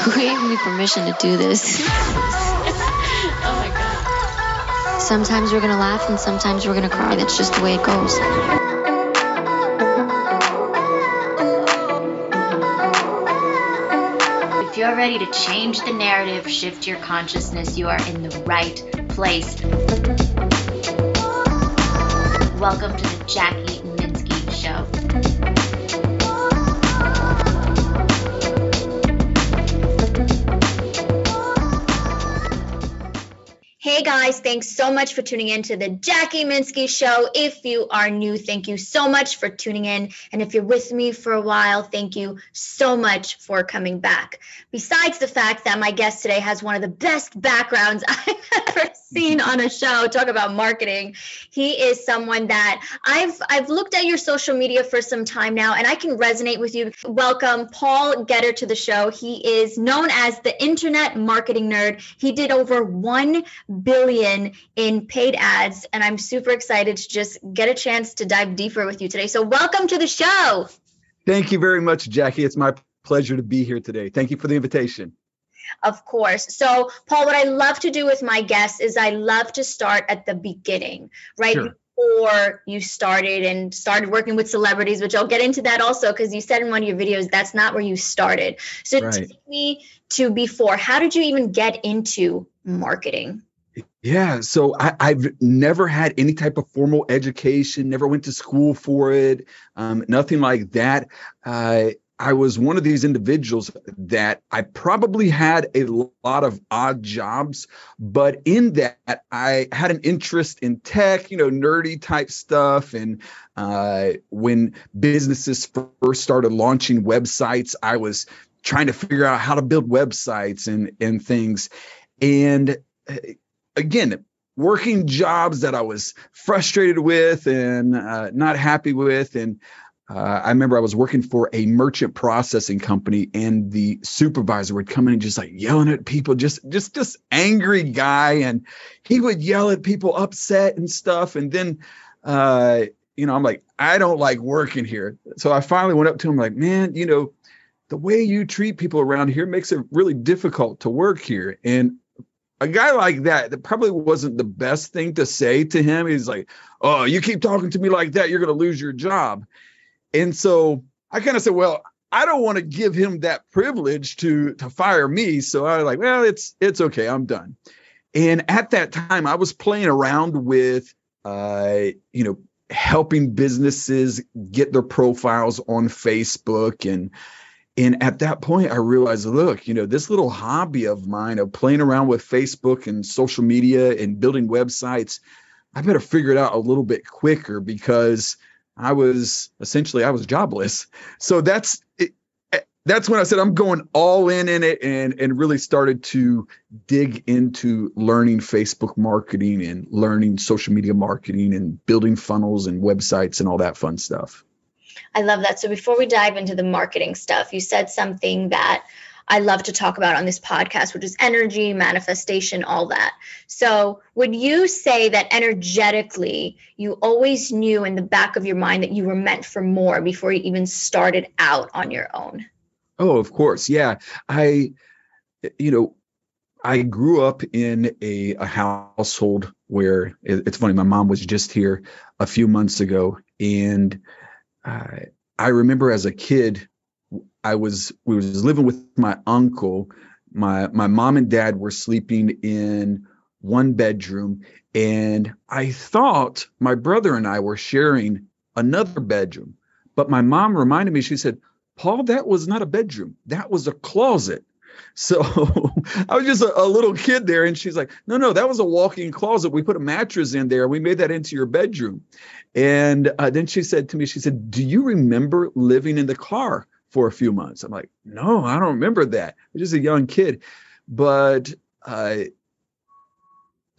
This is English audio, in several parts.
Who gave me permission to do this? oh my god. Sometimes we're gonna laugh and sometimes we're gonna cry. That's just the way it goes. If you're ready to change the narrative, shift your consciousness, you are in the right place. Welcome to the Jackie Hey guys, thanks so much for tuning in to the Jackie Minsky Show. If you are new, thank you so much for tuning in. And if you're with me for a while, thank you so much for coming back. Besides the fact that my guest today has one of the best backgrounds I've ever seen on a show, talk about marketing. He is someone that I've I've looked at your social media for some time now and I can resonate with you. Welcome Paul Getter to the show. He is known as the internet marketing nerd. He did over 1 billion in paid ads and i'm super excited to just get a chance to dive deeper with you today so welcome to the show thank you very much jackie it's my pleasure to be here today thank you for the invitation of course. So, Paul, what I love to do with my guests is I love to start at the beginning, right? Sure. Before you started and started working with celebrities, which I'll get into that also because you said in one of your videos that's not where you started. So, right. take me to before. How did you even get into marketing? Yeah, so I, have never had any type of formal education, never went to school for it, um, nothing like that. Uh, I was one of these individuals that I probably had a lot of odd jobs, but in that I had an interest in tech, you know, nerdy type stuff. And uh, when businesses first started launching websites, I was trying to figure out how to build websites and and things. And uh, again, working jobs that I was frustrated with and uh, not happy with. And uh, I remember I was working for a merchant processing company, and the supervisor would come in and just like yelling at people, just just just angry guy, and he would yell at people upset and stuff. And then, uh, you know, I'm like, I don't like working here. So I finally went up to him like, man, you know, the way you treat people around here makes it really difficult to work here. And a guy like that, that probably wasn't the best thing to say to him. He's like, "Oh, you keep talking to me like that, you're going to lose your job." And so I kind of said, "Well, I don't want to give him that privilege to to fire me." So I was like, "Well, it's it's okay. I'm done." And at that time, I was playing around with, uh, you know, helping businesses get their profiles on Facebook and and at that point, I realized, look, you know, this little hobby of mine of playing around with Facebook and social media and building websites, I better figure it out a little bit quicker because I was essentially I was jobless. So that's it, eh, that's when I said I'm going all in in it and and really started to dig into learning Facebook marketing and learning social media marketing and building funnels and websites and all that fun stuff. I love that. So before we dive into the marketing stuff, you said something that I love to talk about on this podcast, which is energy, manifestation, all that. So, would you say that energetically, you always knew in the back of your mind that you were meant for more before you even started out on your own? Oh, of course. Yeah. I, you know, I grew up in a, a household where it, it's funny, my mom was just here a few months ago and I, I remember as a kid, I was we was living with my uncle. My my mom and dad were sleeping in one bedroom, and I thought my brother and I were sharing another bedroom. But my mom reminded me, she said, Paul, that was not a bedroom. That was a closet. So I was just a, a, little kid there, and she's like, "No, no, that was a walk-in closet. We put a mattress in there. We made that into your bedroom." And uh, then she said to me, she said, "Do you remember living in the car for a few months?" I'm like, "No, I don't remember that. I was just a young kid." But uh,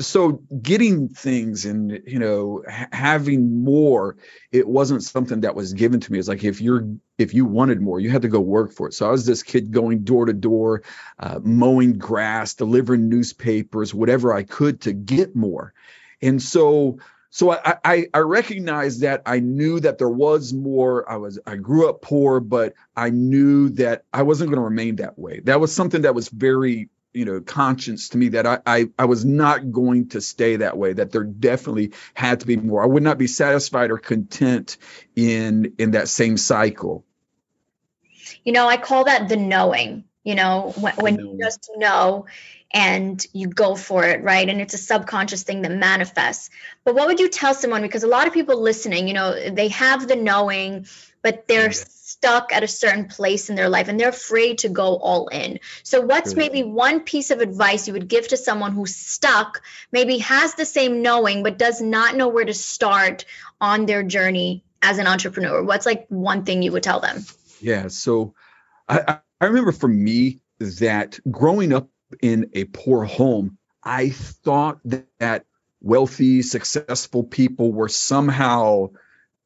so getting things and you know ha- having more it wasn't something that was given to me it's like if you're if you wanted more you had to go work for it so i was this kid going door to door uh, mowing grass delivering newspapers whatever i could to get more and so so I, I I recognized that I knew that there was more. I was I grew up poor, but I knew that I wasn't going to remain that way. That was something that was very you know conscience to me that I, I I was not going to stay that way. That there definitely had to be more. I would not be satisfied or content in in that same cycle. You know, I call that the knowing. You know, when, when you just know and you go for it, right? And it's a subconscious thing that manifests. But what would you tell someone? Because a lot of people listening, you know, they have the knowing, but they're stuck at a certain place in their life and they're afraid to go all in. So, what's maybe one piece of advice you would give to someone who's stuck, maybe has the same knowing, but does not know where to start on their journey as an entrepreneur? What's like one thing you would tell them? Yeah. So, I, I remember for me that growing up in a poor home, I thought that wealthy, successful people were somehow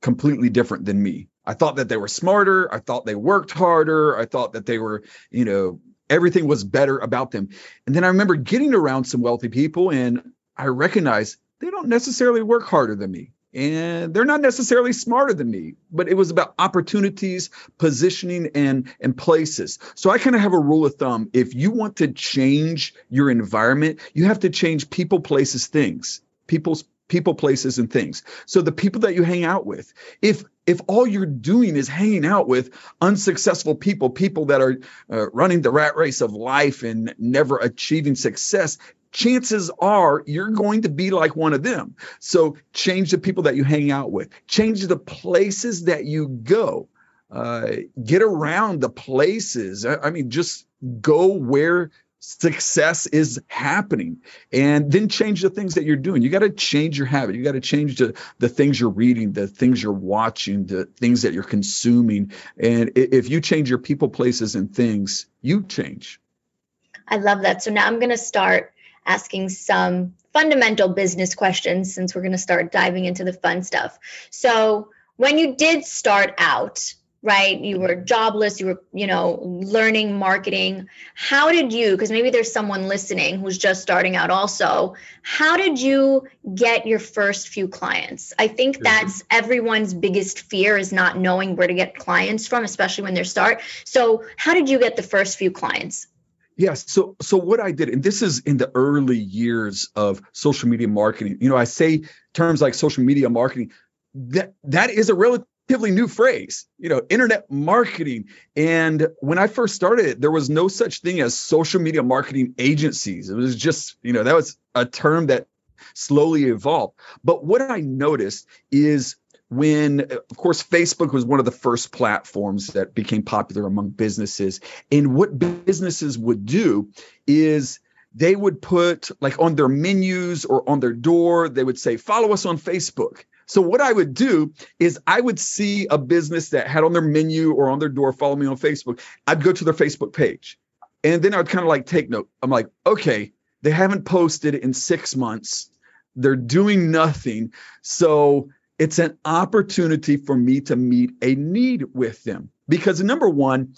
completely different than me. I thought that they were smarter. I thought they worked harder. I thought that they were, you know, everything was better about them. And then I remember getting around some wealthy people and I recognized they don't necessarily work harder than me and they're not necessarily smarter than me but it was about opportunities positioning and and places so i kind of have a rule of thumb if you want to change your environment you have to change people places things people's people places and things so the people that you hang out with if if all you're doing is hanging out with unsuccessful people people that are uh, running the rat race of life and never achieving success chances are you're going to be like one of them. So change the people that you hang out with, change the places that you go, uh, get around the places. I, I mean, just go where success is happening. And then change the things that you're doing. You got to change your habit. You got to change the, the things you're reading the things you're watching the things that you're consuming. And if you change your people places and things you change. I love that. So now i'm going to start asking some fundamental business questions since we're going to start diving into the fun stuff. So, when you did start out, right, you were jobless, you were, you know, learning marketing. How did you, because maybe there's someone listening who's just starting out also, how did you get your first few clients? I think mm-hmm. that's everyone's biggest fear is not knowing where to get clients from, especially when they start. So, how did you get the first few clients? Yes. So so what I did, and this is in the early years of social media marketing. You know, I say terms like social media marketing. That that is a relatively new phrase. You know, internet marketing. And when I first started, there was no such thing as social media marketing agencies. It was just, you know, that was a term that slowly evolved. But what I noticed is when of course facebook was one of the first platforms that became popular among businesses and what businesses would do is they would put like on their menus or on their door they would say follow us on facebook so what i would do is i would see a business that had on their menu or on their door follow me on facebook. I'd go to their facebook page. And then i'd kind of like take note. I'm like okay they haven't posted in six months. They're doing nothing. So it's an opportunity for me to meet a need with them. Because number one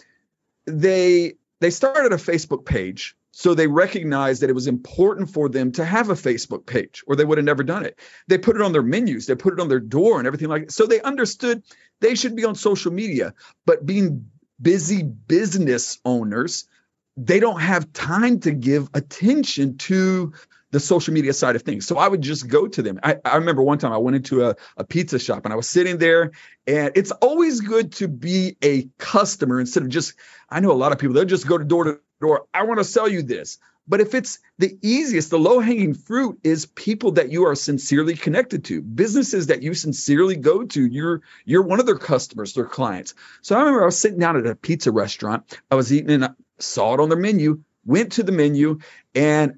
they they started a facebook page so they recognized that it was important for them to have a facebook page or they would have never done it they put it on their menus they put it on their door and everything like that so they understood they should be on social media but being busy business owners they don't have time to give attention to the social media side of things. So I would just go to them. I, I remember one time I went into a, a pizza shop and I was sitting there, and it's always good to be a customer instead of just, I know a lot of people, they'll just go to door to door. I want to sell you this. But if it's the easiest, the low hanging fruit is people that you are sincerely connected to, businesses that you sincerely go to. You're you're one of their customers, their clients. So I remember I was sitting down at a pizza restaurant. I was eating and I saw it on their menu, went to the menu, and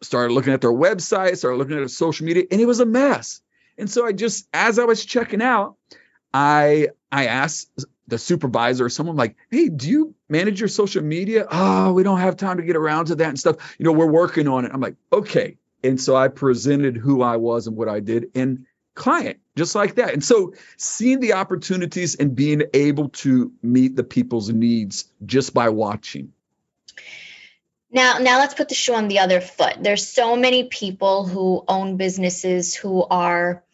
started looking at their website, started looking at their social media, and it was a mess. And so I just, as I was checking out, I I asked the supervisor or someone like, hey, do you manage your social media? Oh, we don't have time to get around to that and stuff. You know, we're working on it. I'm like, okay. And so I presented who I was and what I did and client just like that. And so seeing the opportunities and being able to meet the people's needs just by watching now, now let's put the shoe on the other foot. There's so many people who own businesses who are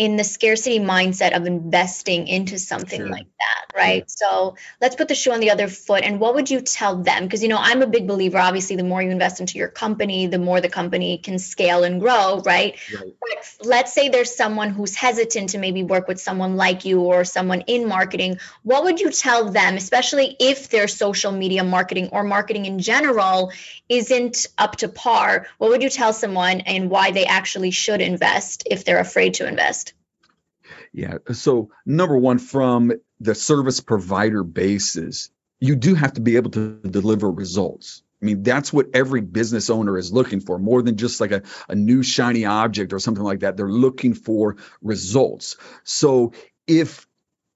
in the scarcity mindset of investing into something Sure. like that, right? So let's put the shoe on the other foot. And what would you tell them? Because, you know, I'm a big believer, obviously, the more you invest into your company, the more the company can scale and grow, right? Right. But let's say there's someone who's hesitant to maybe work with someone like you or someone in marketing. What would you tell them, especially if their social media marketing or marketing in general isn't up to par? What would you tell someone and why they actually should invest if they're afraid to invest? Yeah. So, number one, from the service provider basis, you do have to be able to deliver results. I mean, that's what every business owner is looking for, more than just like a, a new shiny object or something like that. They're looking for results. So, if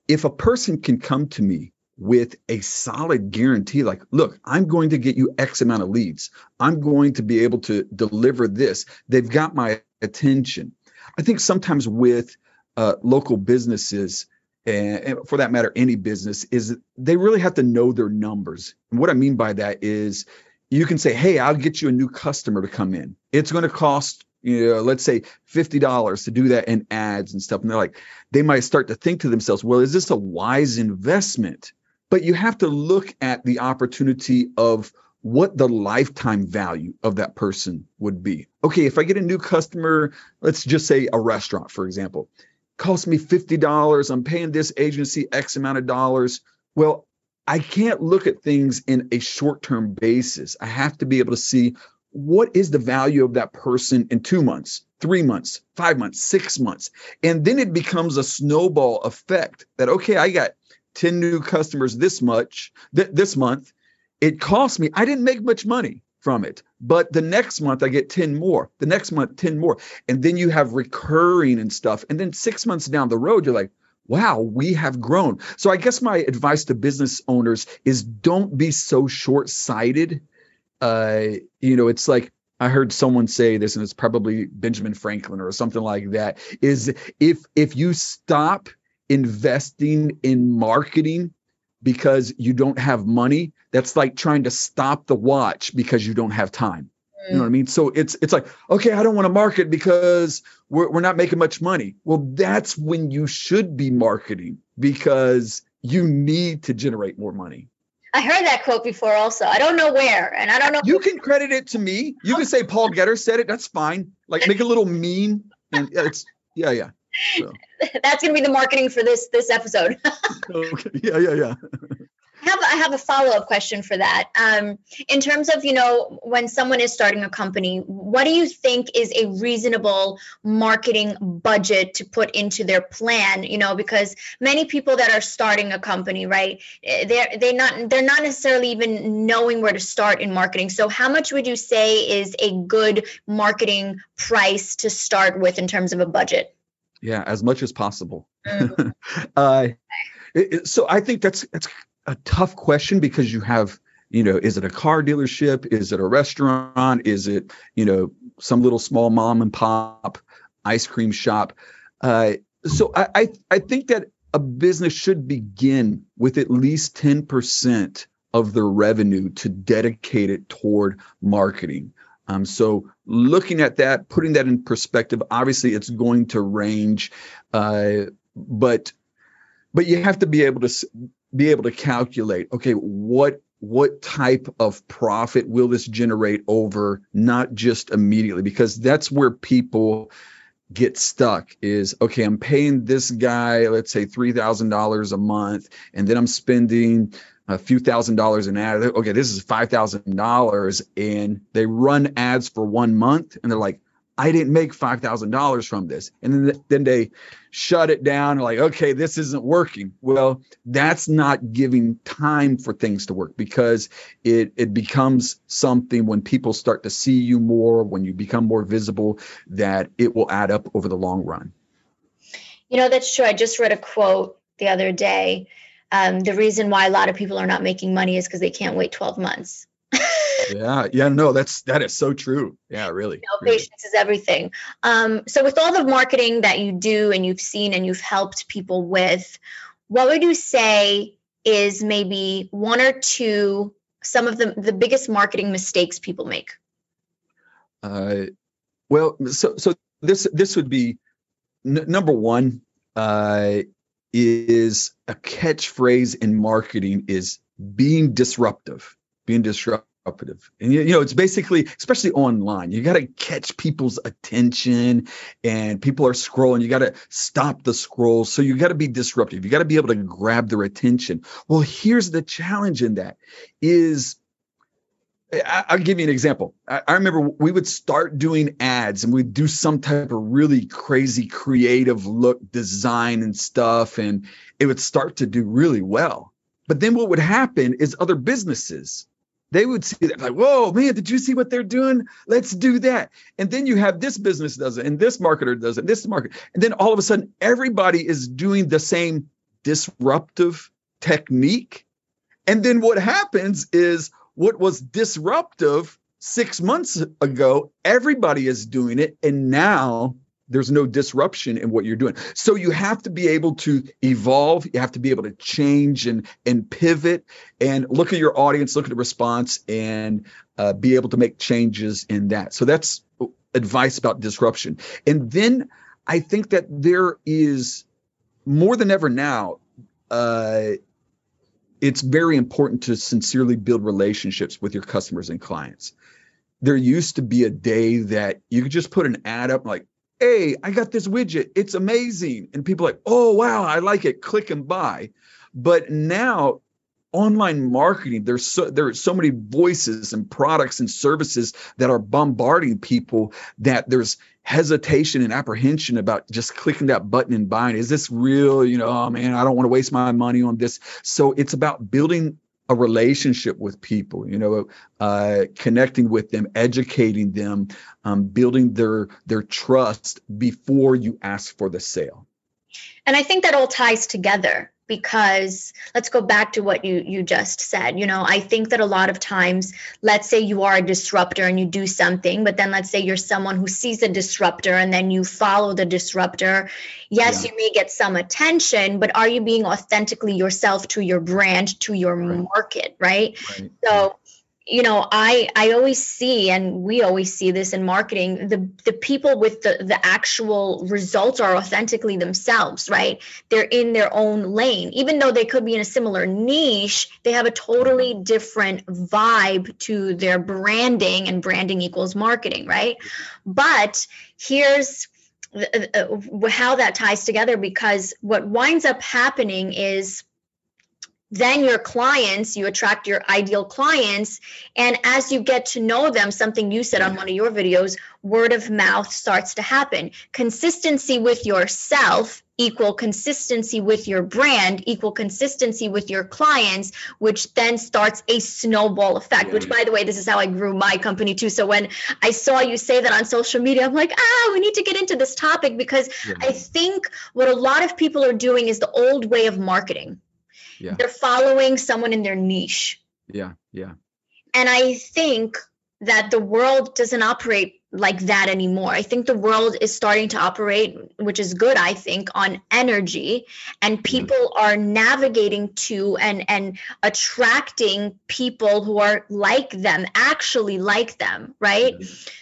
if a person can come to me with a solid guarantee like look i'm going to get you x amount of leads i'm going to be able to deliver this they've got my attention i think sometimes with uh, local businesses and, and for that matter any business is they really have to know their numbers. And what i mean by that is you can say hey i'll get you a new customer to come in. It's going to cost you know let's say $50 to do that in ads and stuff. And they're like they might start to think to themselves well is this a wise investment? But you have to look at the opportunity of what the lifetime value of that person would be. Okay, if I get a new customer, let's just say a restaurant, for example, costs me $50, I'm paying this agency X amount of dollars. Well, I can't look at things in a short term basis. I have to be able to see what is the value of that person in two months, three months, five months, six months. And then it becomes a snowball effect that, okay, I got 10 new customers this much th- this month it cost me i didn't make much money from it. But the next month i get 10 more. The next month 10 more. And then you have recurring and stuff. And then 6 months down the road you're like wow we have grown. So i guess my advice to business owners is don't be so short-sighted. Uh you know it's like I heard someone say this, and it's probably Benjamin Franklin or something like that. Is if if you stop investing in marketing because you don't have money that's like trying to stop the watch because you don't have time. You know what i mean? So it's it's like okay i don't want to market because we're, we're not making much money. Well that's when you should be marketing because you need to generate more money. I heard that quote before also. I don't know where, and I don't know. you can credit it to me. You can say paul getter said it that's fine. Like make a little meme and it's yeah yeah so, That's going to be the marketing for this this episode. okay yeah yeah yeah I have I have a follow up question for that. Um, in terms of you know when someone is starting a company, what do you think is a reasonable marketing budget to put into their plan? You know, because many people that are starting a company, right, eh, they're they not they're not necessarily even knowing where to start in marketing. So, how much would you say is a good marketing price to start with in terms of a budget? Yeah as much as possible Mm. uh, it- it- so I think that's that's a tough question because you have you know is it a car dealership is it a restaurant is it you know some little small mom and pop ice cream shop uh, so I, I I think that a business should begin with at least ten percent of their revenue to dedicate it toward marketing. Um, so looking at that, putting that in perspective, obviously it's going to range, uh, but but you have to be able to be able to calculate. Okay, what what type of profit will this generate over not just immediately because that's where people get stuck is okay i'm paying this guy let's say $3000 a month and then i'm spending a few thousand dollars in ad okay this is $5000 and they run ads for one month and they're like i didn't make $5000 from this and then, then they shut it down like okay this isn't working well that's not giving time for things to work because it it becomes something when people start to see you more when you become more visible that it will add up over the long run You know, that's true. I just read a quote the other day. Um, the reason why a lot of people are not making money is because they can't wait 12 months. yeah yeah no that's that is so true yeah really, You know, really. patience is everything. Um, so, with all the marketing that you do and you've seen and you've helped people with, what would you say is maybe one or two some of the the biggest marketing mistakes people make? Uh, well, so so this this would be n- number one uh, is a catchphrase in marketing is being disruptive, being disruptive. And you know, it's basically, especially online, you got to catch people's attention and people are scrolling. You got to stop the scroll. So you got to be disruptive. You got to be able to grab their attention. Well, here's the challenge in that is I'll give you an example. I remember we would start doing ads and we'd do some type of really crazy creative look design and stuff, and it would start to do really well. But then what would happen is other businesses, they would see that, like, whoa, man, did you see what they're doing? Let's do that. And then you have this business does it, and this marketer does it, this market. And then all of a sudden, everybody is doing the same disruptive technique. And then what happens is, what was disruptive six months ago, everybody is doing it. And now there's no disruption in what you're doing. So you have to be able to evolve. You have to be able to change and and pivot and look at your audience, look at the response, and uh, be able to make changes in that. So that's advice about disruption. And then I think that there is more than ever now. Uh, it's very important to sincerely build relationships with your customers and clients. There used to be a day that you could just put an ad up like, hey, I got this widget. It's amazing. And people like, oh, wow, I like it. Click and buy. But now online marketing there's so there are so many voices and products and services that are bombarding people that there's hesitation and apprehension about just clicking that button and buying. Is this real? You know oh man i don't want to waste my money on this. So it's about building a relationship with people you know uh, connecting with them educating them um, building their their trust before you ask for the sale. And i think that all ties together because let's go back to what you you just said you know i think that a lot of times let's say you are a disruptor and you do something but then let's say you're someone who sees a disruptor and then you follow the disruptor yes yeah. you may get some attention but are you being authentically yourself to your brand to your right. market right, right. so you know i i always see and we always see this in marketing the the people with the the actual results are authentically themselves right? They're in their own lane. Even though they could be in a similar niche they have a totally different vibe to their branding and branding equals marketing right? But here's uh, how that ties together because what winds up happening is then your clients you attract your ideal clients and as you get to know them something you said on one of your videos word of mouth starts to happen. Consistency with yourself equal consistency with your brand equal consistency with your clients which then starts a snowball effect which by the way this is how i grew my company too. So when i saw you say that on social media i'm like ah we need to get into this topic because yeah. i think what a lot of people are doing is the old way of marketing yeah. they're following someone in their niche yeah yeah and i think that the world doesn't operate like that anymore. I think the world is starting to operate, which is good, I think, on energy, and mm-hmm. people are navigating to and and attracting people who are like them, actually like them, right?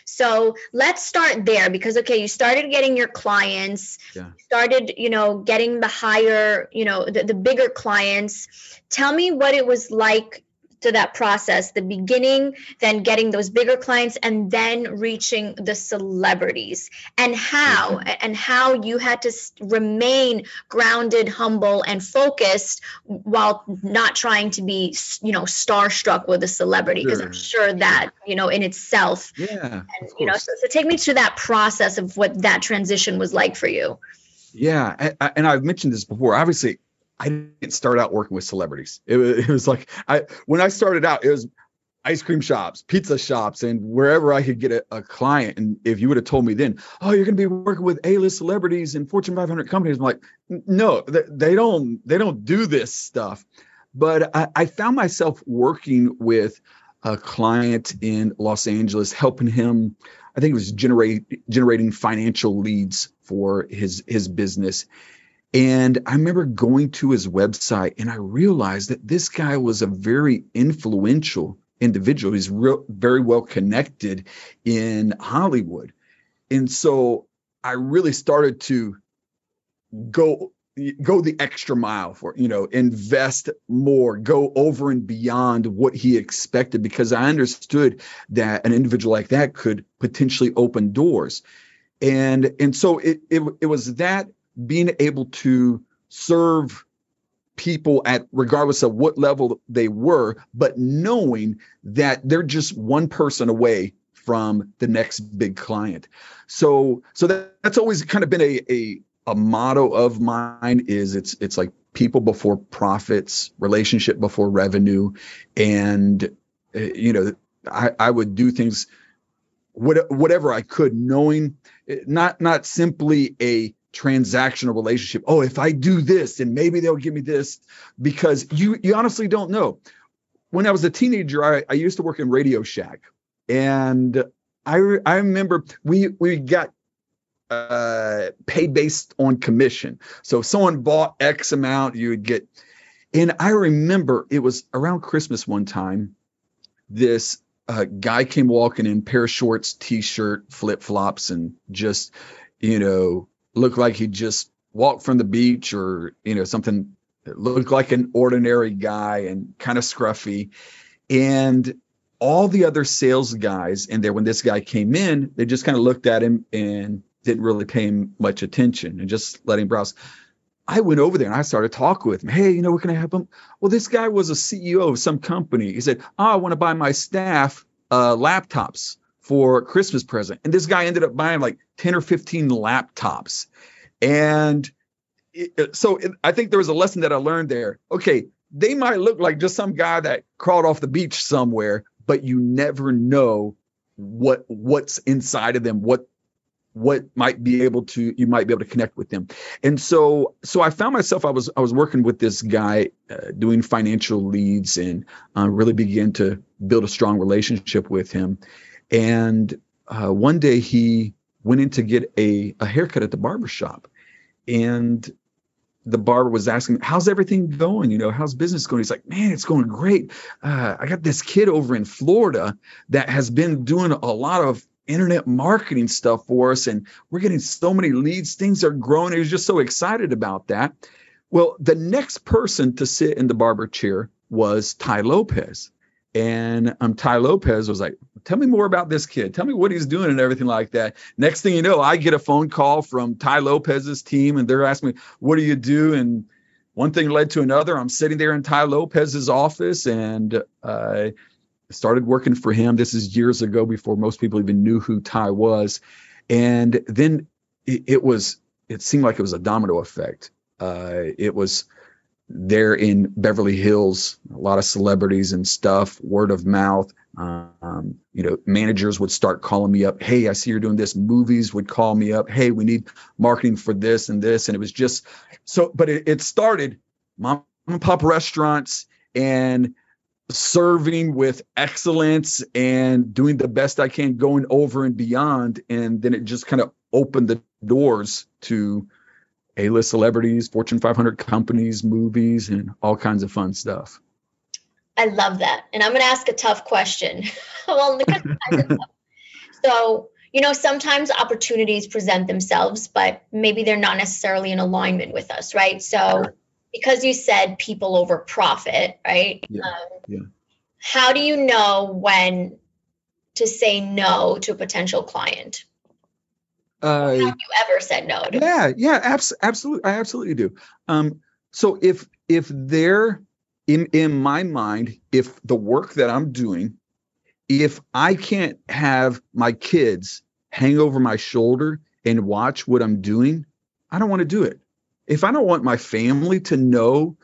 So let's start there because okay, you started getting your clients, yeah. started, you know, getting the higher, you know, the, the bigger clients. Tell me what it was like to that process the beginning then getting those bigger clients and then reaching the celebrities and how mm-hmm. and how you had to remain grounded humble and focused while not trying to be you know starstruck with a celebrity because sure. i'm sure that you know in itself yeah and, you know so, so take me through that process of what that transition was like for you yeah and i've mentioned this before obviously I didn't start out working with celebrities. It was, it was like I when I started out, it was ice cream shops, pizza shops, and wherever I could get a, a client. And if you would have told me then, oh, you're going to be working with A-list celebrities and Fortune 500 companies, I'm like, no, they, they don't they don't do this stuff. But I, I found myself working with a client in Los Angeles, helping him. I think it was generate generating financial leads for his his business and I remember going to his website and I realized that this guy was a very influential individual. He's real, very well connected in Hollywood. And so I really started to go go the extra mile for you know invest more go over and beyond what he expected because i understood that an individual like that could potentially open doors and and so it it, it was that being able to serve people at regardless of what level they were but knowing that they're just one person away from the next big client. So so that, that's always kind of been a, a a motto of mine is it's it's like people before profits, relationship before revenue, and uh, you know I, I would do things what, whatever I could, knowing eh, not not simply a transactional relationship. Oh, if I do this, then maybe they'll give me this, because you you honestly don't know. When I was a teenager, I, I used to work in Radio Shack, and I I remember we we got uh, paid based on commission. So if someone bought X amount, you would get. And I remember it was around Christmas one time. This uh, guy came walking in, pair of shorts, t-shirt, flip flops, and just you know looked like he just walked from the beach or you know something that looked like an ordinary guy and kind of scruffy. And all the other sales guys in there when this guy came in, they just kind of looked at him and didn't really pay him much attention and just let him browse. I went over there and I started talking with him. Hey, you know what can I help him? Well, this guy was a CEO of some company. He said, "Oh, I want to buy my staff uh, laptops for Christmas present." And this guy ended up buying like ten or fifteen laptops. And it, so it, I think there was a lesson that I learned there. Okay, they might look like just some guy that crawled off the beach somewhere, but you never know what what's inside of them, what what might be able to you might be able to connect with them and so so i found myself i was i was working with this guy uh, doing financial leads and uh, really began to build a strong relationship with him and uh, one day he went in to get a, a haircut at the barber shop. And the barber was asking how's everything going? You know how's business going? He's like man it's going great. Uh, i got this kid over in florida that has been doing a lot of internet marketing stuff for us and we're getting so many leads. Things are growing. He was just so excited about that. Well the next person to sit in the barber chair was Tai Lopez. And um, Tai Lopez was like tell me more about this kid tell me what he's doing and everything like that next thing you know i get a phone call from Tai Lopez's team and they're asking me what do you do and one thing led to another i'm sitting there in Tai Lopez's office and uh, started working for him. This is years ago before most people even knew who Tai was. And then it, it was, it seemed like it was a domino effect. Uh, it was there in Beverly Hills, a lot of celebrities and stuff, word of mouth. Um, you know, managers would start calling me up. Hey, I see you're doing this. Movies would call me up. Hey, we need marketing for this and this. And it was just so, but it, it started mom and pop restaurants and serving with excellence and doing the best I can, going over and beyond. And then it just kind of opened the doors to A list celebrities, Fortune 500 companies, movies, and all kinds of fun stuff. I love that. And I'm going to ask a tough question. well, so, you know, sometimes opportunities present themselves, but maybe they're not necessarily in alignment with us, right? So, because you said people over profit, right? Yeah. Um, yeah. How do you know when to say no to a potential client? Uh, Have you ever said no? To yeah, yeah, abs- absolutely. I absolutely do. Um, so if if they're in in my mind, if the work that I'm doing, if I can't have my kids hang over my shoulder and watch what I'm doing, I don't want to do it if I don't want my family to know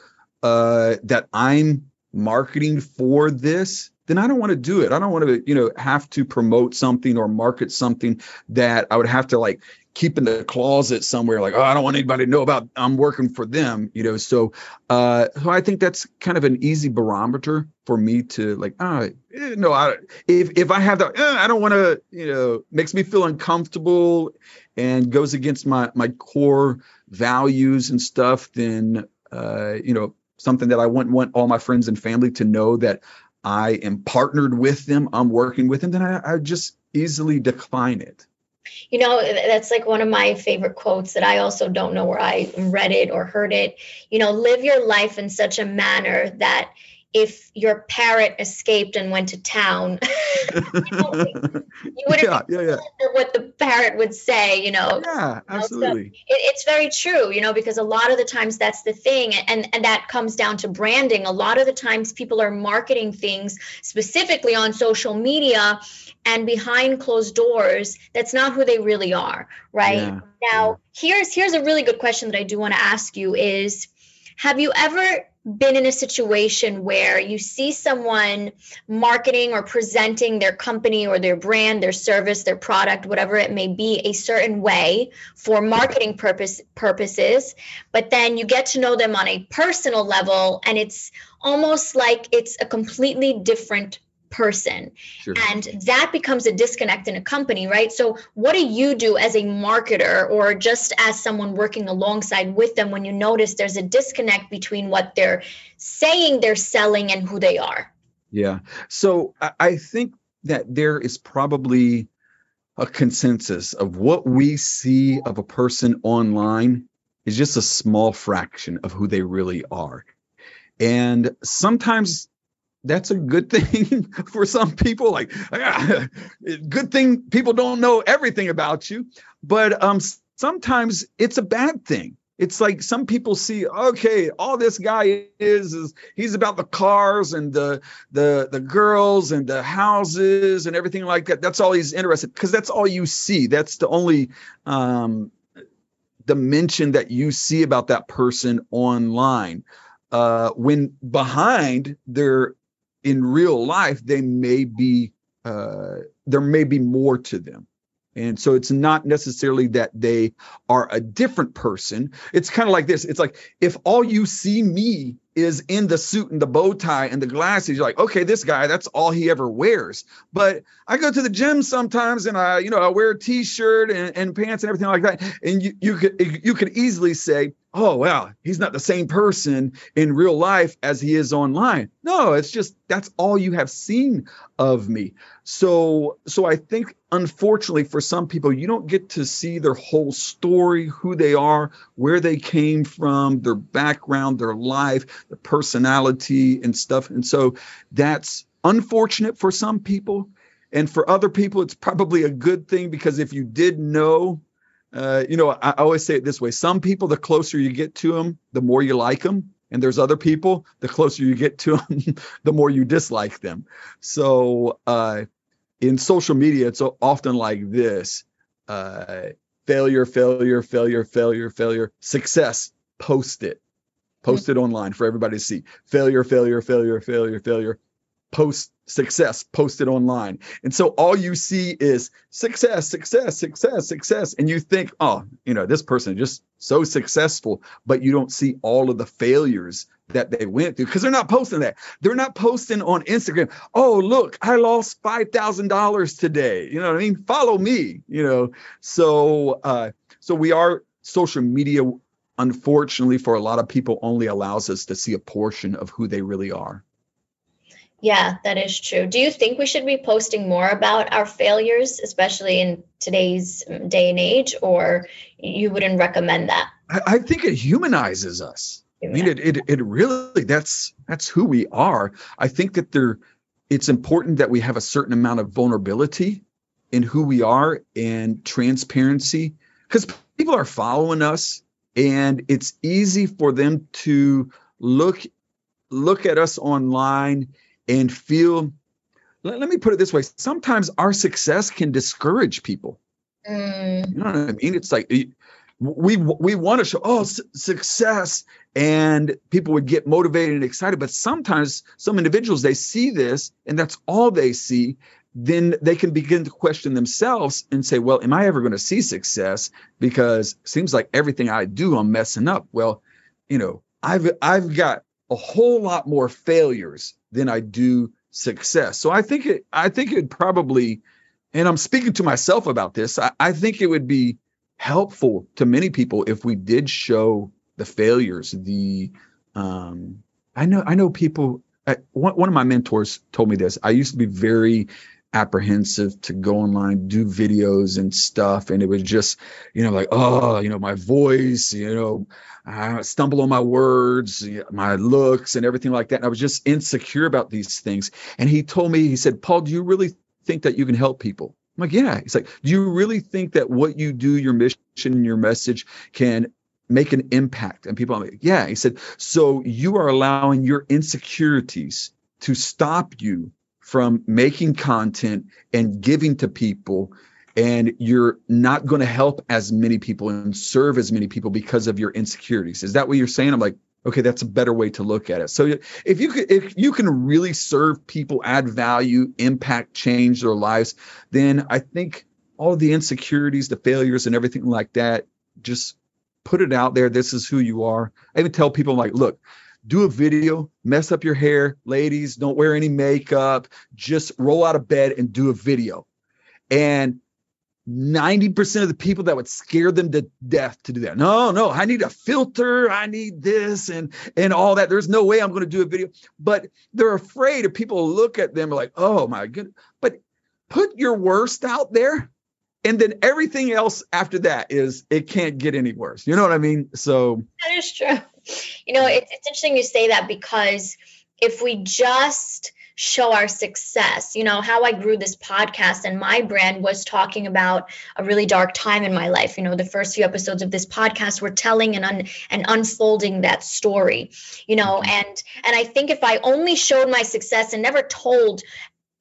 uh, that I'm marketing for this, then I don't want to do it. I don't want to, you know, have to promote something or market something that I would have to like keep in the closet somewhere. Like, oh, I don't want anybody to know about I'm working for them, you know. So, uh, so I think that's kind of an easy barometer for me to like, oh, no, I if if I have that, eh, I don't want to, you know, makes me feel uncomfortable and goes against my my core values and stuff, then uh, you know something that I wouldn't want all my friends and family to know that I am partnered with them, I'm working with them, then I, I just easily decline it. You know, that's like one of my favorite quotes that I also don't know where I read it or heard it. You know, live your life in such a manner that if your parrot escaped and went to town, you, know, you would yeah, yeah, yeah. what the parrot would say, you know. Yeah, absolutely. So it, it's very true, you know, because a lot of the times that's the thing, and and that comes down to branding. A lot of the times people are marketing things specifically on social media and behind closed doors that's not who they really are right yeah. now here's here's a really good question that i do want to ask you is have you ever been in a situation where you see someone marketing or presenting their company or their brand, their service, their product, whatever it may be, a certain way for marketing purpose purposes, but then you get to know them on a personal level and it's almost like it's a completely different person. Sure. and that becomes a disconnect in a company right? So what do you do as a marketer or just as someone working alongside with them when you notice there's a disconnect between what they're saying they're selling and who they are? Yeah. So i think that there is probably a consensus of what we see of a person online is just a small fraction of who they really are. And sometimes that's a good thing for some people like good thing people don't know everything about you. But um sometimes it's a bad thing. It's like some people see okay all this guy is is he's about the cars and the the the girls and the houses and everything like that. That's all he's interested because that's all you see. That's the only um dimension that you see about that person online. Uh, when behind their in real life they may be uh, there may be more to them. And so it's not necessarily that they are a different person. It's kind of like this. It's like if all you see me is in the suit and the bow tie and the glasses. You're like okay this guy that's all he ever wears. But i go to the gym sometimes and i you know i wear a t-shirt and, and pants and everything like that. And you, you could you could easily say oh wow he's not the same person in real life as he is online. No it's just that's all you have seen of me. So so i think unfortunately for some people you don't get to see their whole story who they are where they came from their background their life their personality and stuff and so that's unfortunate for some people and for other people it's probably a good thing because if you did know uh, you know, I, I always say it this way: some people, the closer you get to them, the more you like them, and there's other people, the closer you get to them, the more you dislike them. So, uh, in social media, it's often like this: uh, failure, failure, failure, failure, failure, success. Post it, post it online for everybody to see. Failure, failure, failure, failure, failure. Post success posted online. And so all you see is success, success, success, success. And you think, oh, you know, this person is just so successful, but you don't see all of the failures that they went through because they're not posting that. They're not posting on Instagram, oh, look, I lost $5,000 today. You know what I mean? Follow me, you know. So, uh, so we are social media unfortunately for a lot of people only allows us to see a portion of who they really are yeah, that is true. Do you think we should be posting more about our failures, especially in today's um, day and age, or you wouldn't recommend that? I, I think it humanizes us. I mean, it, it it really that's that's who we are. I think that there, it's important that we have a certain amount of vulnerability in who we are and transparency because people are following us, and it's easy for them to look look at us online and feel let, let, me put it this way sometimes our success can discourage people mm. you know what i mean it's like we we want to show oh success and people would get motivated and excited but sometimes some individuals they see this and that's all they see then they can begin to question themselves and say well am i ever going to see success because it seems like everything i do i'm messing up well you know i've i've got a whole lot more failures than I do success. So I think it I think it probably and I'm speaking to myself about this. I, I think it would be helpful to many people if we did show the failures, the um I know I know people I, one, one of my mentors told me this. I used to be very apprehensive to go online, do videos and stuff. And it was just, you know, like, oh, you know, my voice, you know, I stumble on my words, my looks, and everything like that. And I was just insecure about these things. And he told me, he said, Paul, do you really think that you can help people? I'm like, yeah. He's like, do you really think that what you do, your mission, and your message can make an impact? And people, are like, yeah. He said, so you are allowing your insecurities to stop you from making content and giving to people and you're not going to help as many people and serve as many people because of your insecurities. Is that what you're saying? I'm like okay that's a better way to look at it. So if you if you can really serve people add value impact change their lives then i think all the insecurities the failures and everything like that just put it out there. This is who you are. I even tell people like look do a video, mess up your hair, ladies, don't wear any makeup, just roll out of bed and do a video. And 90% of the people that would scare them to death to do that. No, no, I need a filter, I need this and and all that. There's no way I'm going to do a video. But they're afraid if people look at them like, "Oh my goodness." But put your worst out there and then everything else after that is it can't get any worse. You know what I mean? So That is true. You know, it's, it's interesting you say that because if we just show our success, you know, how I grew this podcast and my brand was talking about a really dark time in my life. You know, the first few episodes of this podcast were telling and un, and unfolding that story, you know, mm-hmm. and and I think if I only showed my success and never told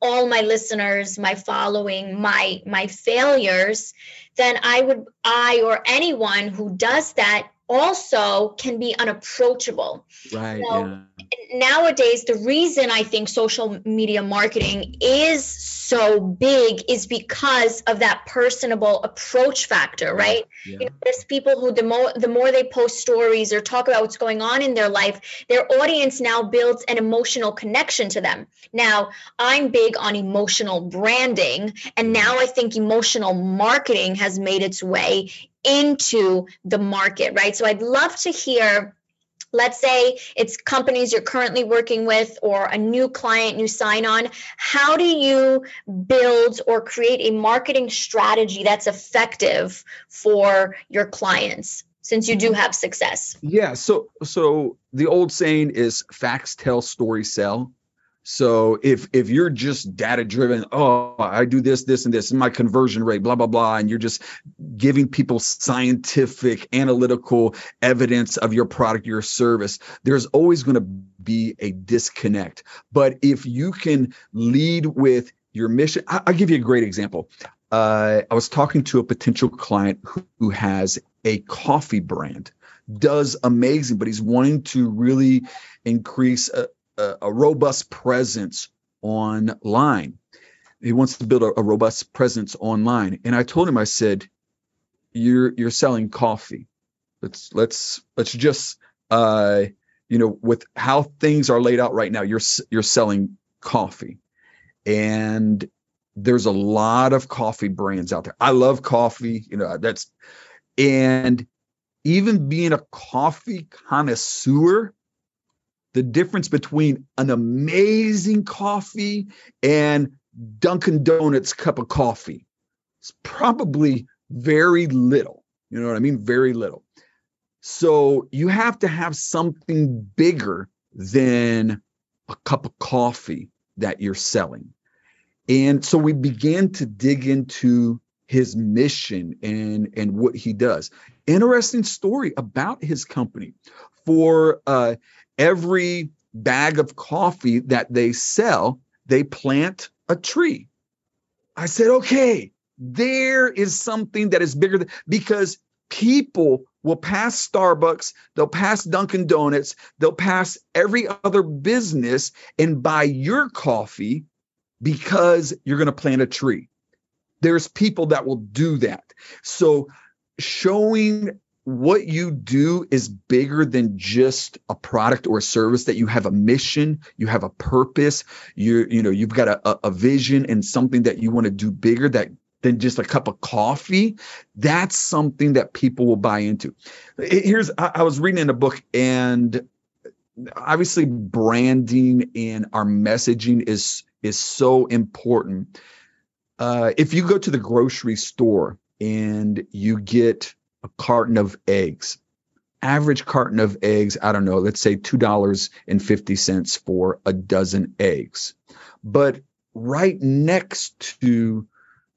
all my listeners my following my my failures then i would i or anyone who does that also can be unapproachable. Right. So yeah. Nowadays, the reason I think social media marketing is so big is because of that personable approach factor, right? Yeah. You know, there's people who the more the more they post stories or talk about what's going on in their life, their audience now builds an emotional connection to them. Now, I'm big on emotional branding, and mm-hmm. now I think emotional marketing has made its way into the market, right? So I'd love to hear let's say it's companies you're currently working with or a new client you sign on how do you build or create a marketing strategy that's effective for your clients since you do have success yeah so so the old saying is facts tell stories sell so if if you're just data driven, oh, I do this, this, and this, and my conversion rate, blah blah blah, and you're just giving people scientific, analytical evidence of your product, your service, there's always going to be a disconnect. But if you can lead with your mission, I, will give you a great example. Uh, I was talking to a potential client who, who has a coffee brand does amazing, but he's wanting to really increase uh, a, a robust presence online. He wants to build a, a robust presence online. And I told him, I said, "You're you're selling coffee. Let's let's let's just uh, you know with how things are laid out right now. You're you're selling coffee, and there's a lot of coffee brands out there. I love coffee. You know that's and even being a coffee connoisseur the difference between an amazing coffee and Dunkin' Donuts cup of coffee is probably very little. You know what I mean? Very little. So you have to have something bigger than a cup of coffee that you're selling. And so we began to dig into his mission and and what he does. Interesting story about his company. For uh, every bag of coffee that they sell, they plant a tree. I said, okay, there is something that is bigger than, because people will pass Starbucks, they'll pass Dunkin' Donuts, they'll pass every other business and buy your coffee because you're going to plant a tree. There's people that will do that. So showing what you do is bigger than just a product or a service that you have a mission you have a purpose you you know you've got a, a vision and something that you want to do bigger that than just a cup of coffee that's something that people will buy into. Here's i, I was reading in a book and obviously branding and our messaging is is so important. Uh, if you go to the grocery store and you get a carton of eggs, average carton of eggs, I don't know, let's say $2.50 for a dozen eggs. But right next to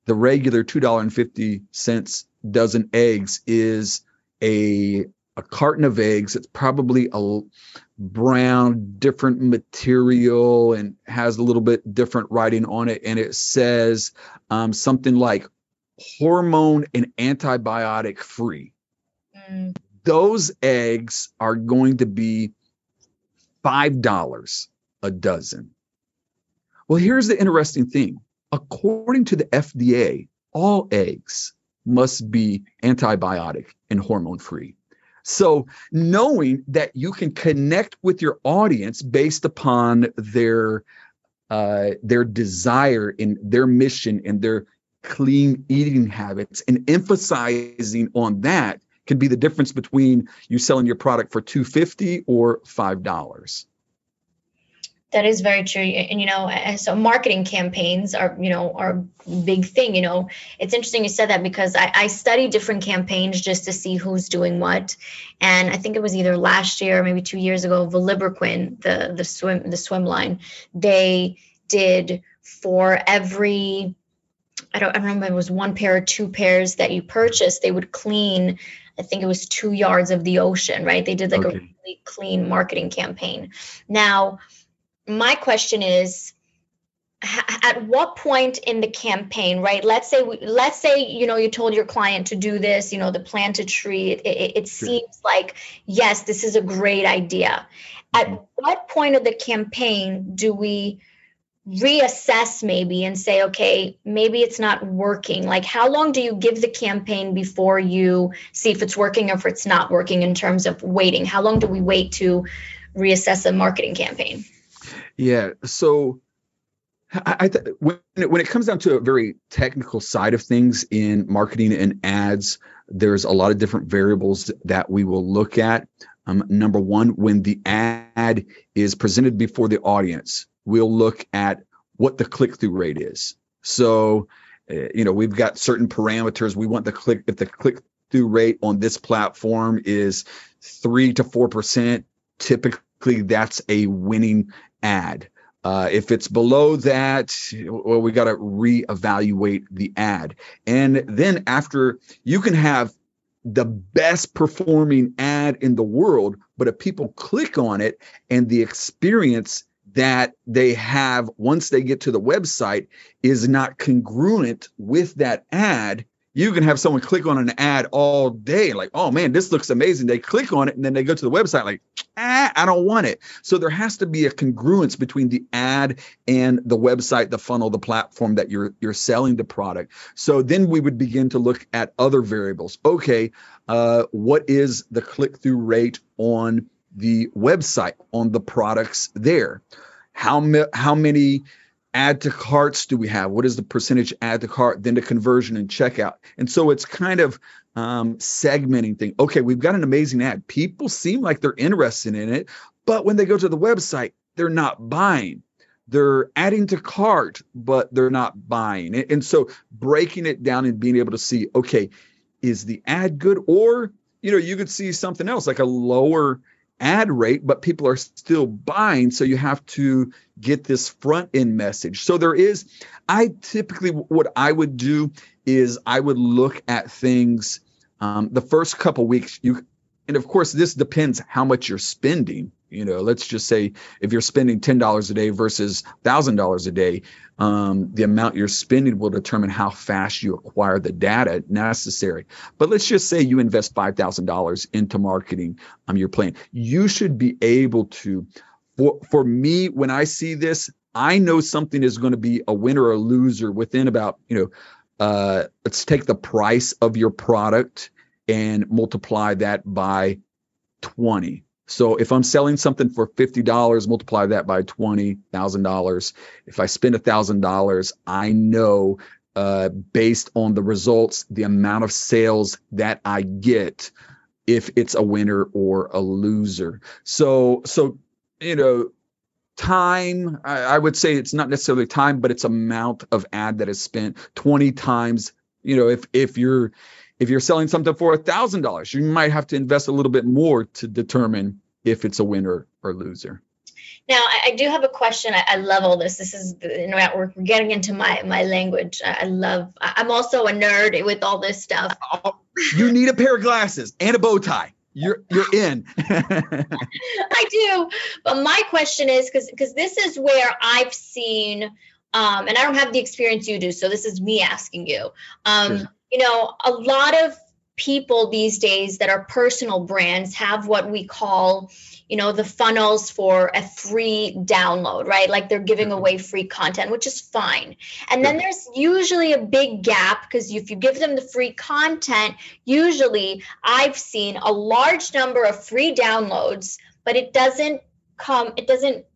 the regular $2.50 dozen eggs is a a carton of eggs. It's probably a brown, different material and has a little bit different writing on it. And it says um, something like hormone and antibiotic free. Mm. Those eggs are going to be $5 a dozen. Well, here's the interesting thing. According to the FDA, all eggs must be antibiotic and hormone free. So, knowing that you can connect with your audience based upon their uh, their desire and their mission and their clean eating habits, and emphasizing on that can be the difference between you selling your product for two fifty or five dollars. That is very true. And, you know, so marketing campaigns are, you know, are a big thing. You know, it's interesting you said that because I, I study different campaigns just to see who's doing what. And I think it was either last year or maybe two years ago, Vilebrequin, the, the swim, the swim line, they did for every, I don't, I don't remember, it was one pair or two pairs that you purchased, they would clean I think it was two yards of the ocean, right? They did like okay. a really clean marketing campaign. Now, my question is at what point in the campaign right let's say we, let's say you know you told your client to do this you know the plant a tree it, it, it sure. seems like yes this is a great idea at mm-hmm. what point of the campaign do we reassess maybe and say okay maybe it's not working like how long do you give the campaign before you see if it's working or if it's not working in terms of waiting how long do we wait to reassess a marketing campaign yeah. So I, th- when it, when it comes down to a very technical side of things in marketing and ads, there's a lot of different variables that we will look at. Um, number one, when the ad is presented before the audience, we'll look at what the click through rate is. So, uh, you know, we've got certain parameters. We want the click if the click through rate on this platform is three to four percent. Typically, that's a winning ad. Uh, if it's below that, well, we got to reevaluate the ad. And then after you can have the best performing ad in the world, but if people click on it and the experience that they have once they get to the website is not congruent with that ad, you can have someone click on an ad all day, like, oh man, this looks amazing. They click on it and then they go to the website, like, ah, I don't want it. So there has to be a congruence between the ad and the website, the funnel, the platform that you're you're selling the product. So then we would begin to look at other variables. Okay, uh, what is the click-through rate on the website on the products there? How, how many add to carts do we have? What is the percentage add to cart, then the conversion and checkout? And so it's kind of um, segmenting thing. Okay, we've got an amazing ad. People seem like they're interested in it, but when they go to the website, they're not buying. They're adding to cart, but they're not buying. And so breaking it down and being able to see, okay, is the ad good? Or, you know, you could see something else like a lower ad rate, but people are still buying. So you have to get this front end message. So there is, I typically, what I would do is I would look at things um, the first couple weeks. You, and of course, this depends how much you're spending. You know, let's just say if you're spending ten dollars a day versus thousand dollars a day, um, the amount you're spending will determine how fast you acquire the data necessary. But let's just say you invest five thousand dollars into marketing um, your plan. You should be able to. For for me, when I see this, I know something is going to be a winner or a loser within about you know. Uh, let's take the price of your product and multiply that by 20 so if I'm selling something for $50, multiply that by $20,000. If I spend $1,000, I know uh, based on the results, the amount of sales that I get, if it's a winner or a loser. So, so, you know, time I, I would say it's not necessarily time but it's amount of ad that is spent 20 times you know if if you're if you're selling something for a thousand dollars you might have to invest a little bit more to determine if it's a winner or loser. Now I, I do have a question. I, I, love all this. This is you know we're getting into my my language. I love i'm also a nerd with all this stuff. You need a pair of glasses and a bow tie. You're you're in. I do. But my question is because because this is where i've seen um and i don't have the experience you do so this is me asking you. Um sure. you know a lot of people these days that are personal brands have what we call you know the funnels for a free download right? Like they're giving mm-hmm. away free content which is fine. And then there's usually a big gap because if you give them the free content usually i've seen a large number of free downloads but it doesn't come it doesn't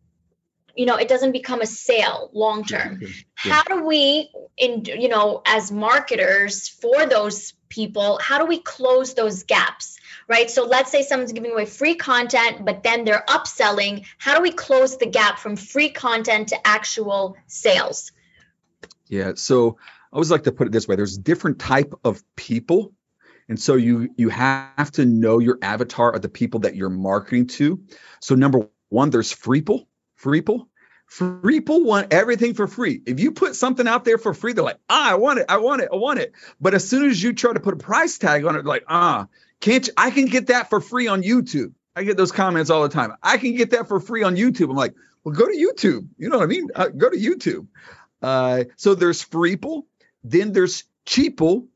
you know it doesn't become a sale long term. Yeah. how do we in you know as marketers for those people how do we close those gaps right? So let's say someone's giving away free content but then they're upselling. How do we close the gap from free content to actual sales? Yeah so i always like to put it this way. There's different type of people and so you you have to know your avatar of the people that you're marketing to. So number one there's freeple freeple people want everything for free. If you put something out there for free, they're like, ah, I want it, I want it, I want it. But as soon as you try to put a price tag on it, like, ah, can't you, I can get that for free on YouTube. I get those comments all the time. I can get that for free on YouTube. I'm like, well, go to YouTube. You know what I mean? Uh, go to YouTube. Uh, so there's Freeple, then there's Cheaple.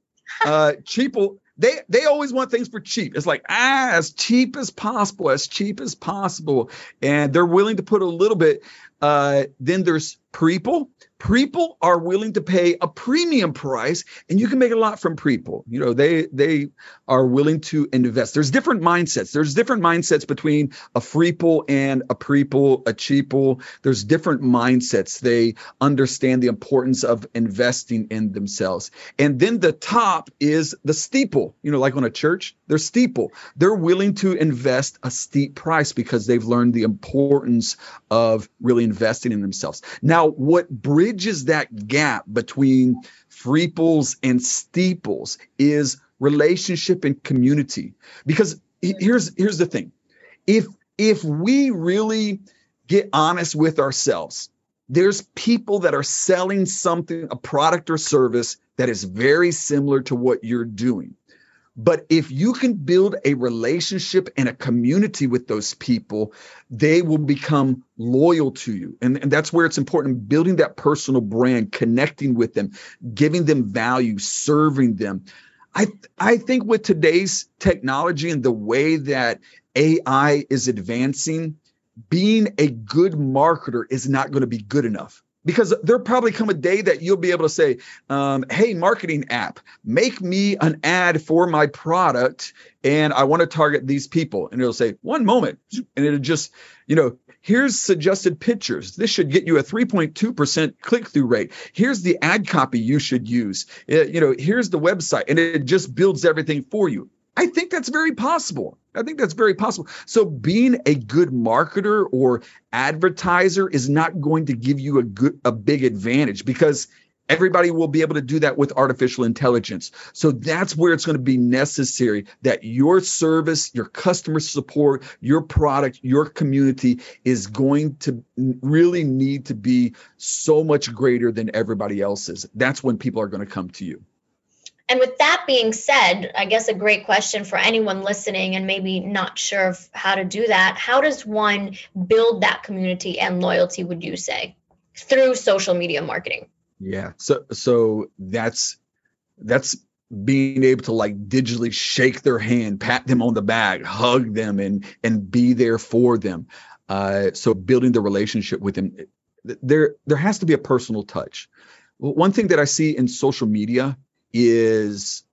Uh, Cheaple, they they always want things for cheap. It's like ah, as cheap as possible, as cheap as possible, and they're willing to put a little bit. Uh, then there's Preeple. Preeple are willing to pay a premium price, and you can make a lot from people You know, they they are willing to invest. There's different mindsets. There's different mindsets between a Freeple and a Preeple, a Cheaple. There's different mindsets. They understand the importance of investing in themselves. And then the top is the steeple. You know, like on a church, they're steeple. They're willing to invest a steep price because they've learned the importance of really investing in themselves. Now, what bridges that gap between freeples and steeples is relationship and community. Because here's here's the thing. If if we really get honest with ourselves, there's people that are selling something, a product or service that is very similar to what you're doing. But if you can build a relationship and a community with those people, they will become loyal to you. And, and that's where it's important building that personal brand, connecting with them, giving them value, serving them. I, I think with today's technology and the way that AI is advancing, being a good marketer is not going to be good enough because there'll probably come a day that you'll be able to say um, hey marketing app make me an ad for my product and i want to target these people. And it'll say one moment. And it'll just you know here's suggested pictures. This should get you a 3.2% click-through rate. Here's the ad copy you should use. It, you know here's the website. And it just builds everything for you I think that's very possible. I think that's very possible. So being a good marketer or advertiser is not going to give you a good a big advantage because everybody will be able to do that with artificial intelligence. So that's where it's going to be necessary that your service, your customer support, your product, your community is going to really need to be so much greater than everybody else's. That's when people are going to come to you. And with that being said, I guess a great question for anyone listening and maybe not sure of how to do that. How does one build that community and loyalty, would you say, through social media marketing? Yeah. So so that's that's being able to like digitally shake their hand, pat them on the back, hug them and and be there for them. Uh, so building the relationship with them. There there has to be a personal touch. One thing that I see in social media is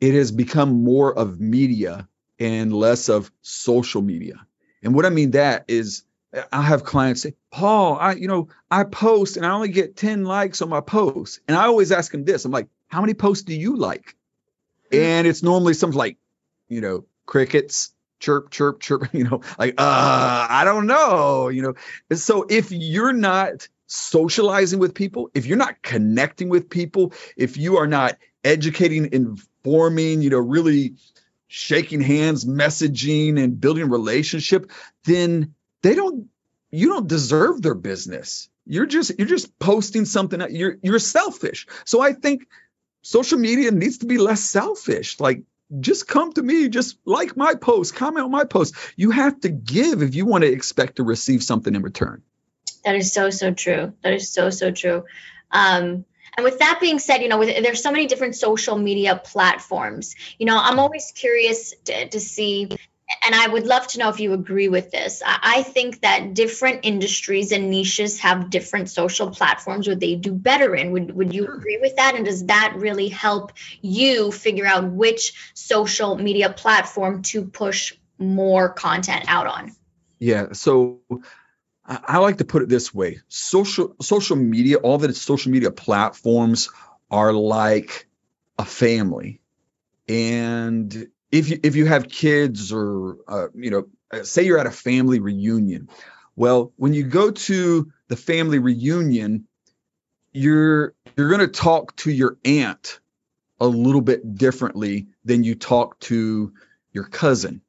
it has become more of media and less of social media. And what I mean that is I have clients say, Paul, I, you know, I post and I only get 10 likes on my post. And I always ask them this. I'm like, how many posts do you like? Mm-hmm. And it's normally something like, you know, crickets, chirp, chirp, chirp, you know, like, uh, I don't know, you know. So if you're not socializing with people, if you're not connecting with people, if you are not educating, informing, you know, really shaking hands, messaging, and building relationship, then they don't, you don't deserve their business. You're just, you're just posting something. You're, you're selfish. So I think social media needs to be less selfish. Like just come to me, just like my post, comment on my post. You have to give if you want to expect to receive something in return. That is so, so true. That is so, so true. Um, and with that being said, you know, with, there's so many different social media platforms. You know, I'm always curious to, to see and I would love to know if you agree with this. I think that different industries and niches have different social platforms where they do better in. Would would you agree with that? And does that really help you figure out which social media platform to push more content out on? Yeah. So I like to put it this way: social social media, all the social media platforms are like a family, and if you if you have kids or uh, you know uh, say you're at a family reunion well when you go to the family reunion you're you're going to talk to your aunt a little bit differently than you talk to your cousin.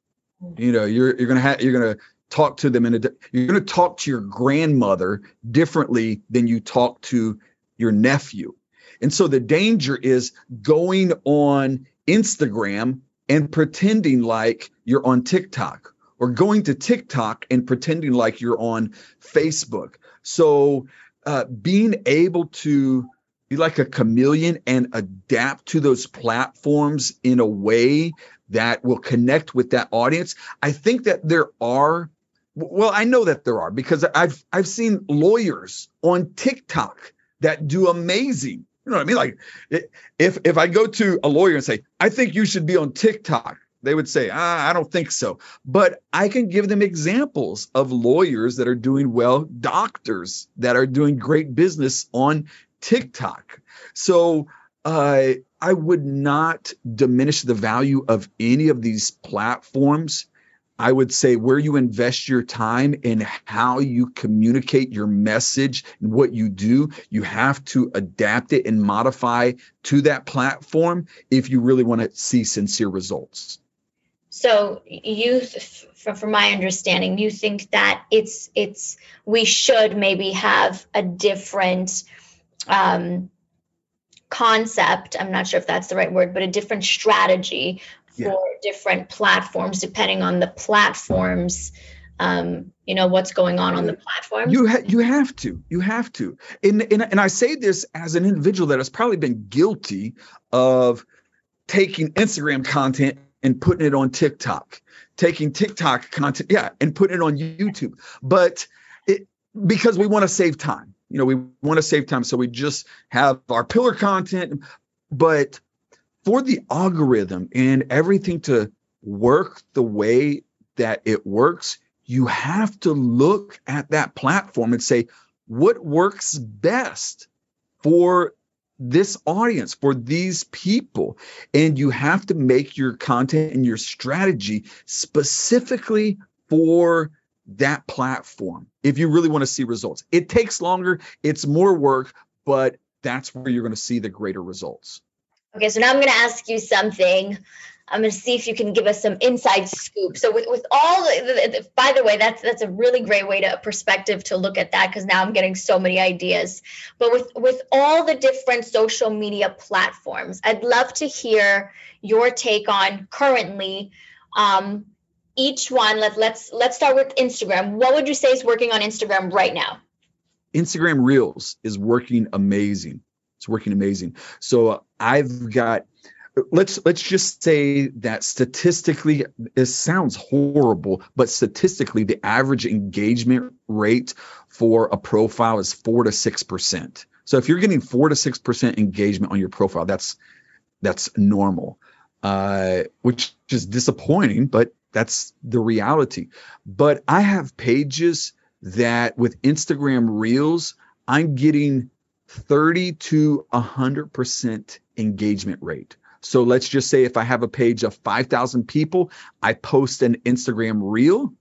You know you're you're to have you're going to talk to them in a you're going to talk to your grandmother differently than you talk to your nephew and so the danger is going on Instagram and pretending like you're on TikTok or going to TikTok and pretending like you're on Facebook. So uh, being able to be like a chameleon and adapt to those platforms in a way that will connect with that audience. I think that there are well, I know that there are because I've I've seen lawyers on TikTok that do amazing you know what I mean? Like, if if I go to a lawyer and say, "I think you should be on TikTok," they would say, ah, "I don't think so." But I can give them examples of lawyers that are doing well, doctors that are doing great business on TikTok. So uh, I would not diminish the value of any of these platforms I would say where you invest your time and how you communicate your message and what you do, you have to adapt it and modify to that platform if you really want to see sincere results. So you, from, my understanding, you think that it's it's we should maybe have a different um, concept. I'm not sure if that's the right word, but a different strategy for yeah. different platforms depending on the platforms um, you know what's going on on the platform. You ha- you have to you have to. And, and and i say this as an individual that has probably been guilty of taking instagram content and putting it on tiktok taking tiktok content yeah and putting it on youtube. But it because we want to save time you know we want to save time so we just have our pillar content but for the algorithm and everything to work the way that it works, you have to look at that platform and say, what works best for this audience, for these people? And you have to make your content and your strategy specifically for that platform if you really want to see results. It takes longer, it's more work, but that's where you're going to see the greater results. Okay, so now I'm going to ask you something. I'm going to see if you can give us some inside scoop. So with, with all the, by the way, that's that's a really great way to perspective to look at that because now I'm getting so many ideas. But with with all the different social media platforms, I'd love to hear your take on currently um, each one. Let, let's let's start with Instagram. What would you say is working on Instagram right now? Instagram Reels is working amazing. It's working amazing. So I've got let's let's just say that statistically it sounds horrible but statistically the average engagement rate for a profile is 4 to 6% so if you're getting 4 to 6% engagement on your profile that's that's normal uh, which is disappointing but that's the reality but i have pages that with instagram reels i'm getting 30 to 100% engagement rate. So let's just say if I have a page of 5,000 people, I post an Instagram reel,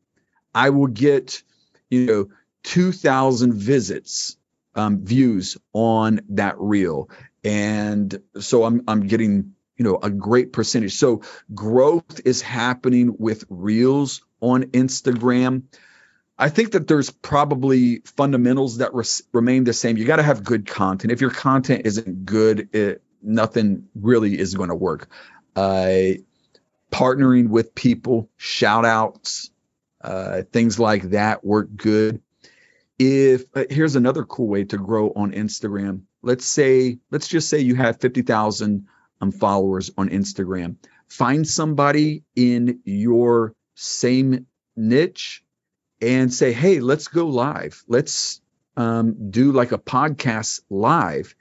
I will get, you know, 2,000 visits, um, views on that reel. And so I'm, I'm getting, you know, a great percentage. So growth is happening with reels on Instagram. I think that there's probably fundamentals that res- remain the same. You got to have good content. If your content isn't good, it, nothing really is going to work. Uh, partnering with people, shout outs, uh, things like that work good. If uh, here's another cool way to grow on Instagram. Let's say, let's just say you have 50,000 um, followers on Instagram. Find somebody in your same niche and say, hey, let's go live. Let's um, do like a podcast live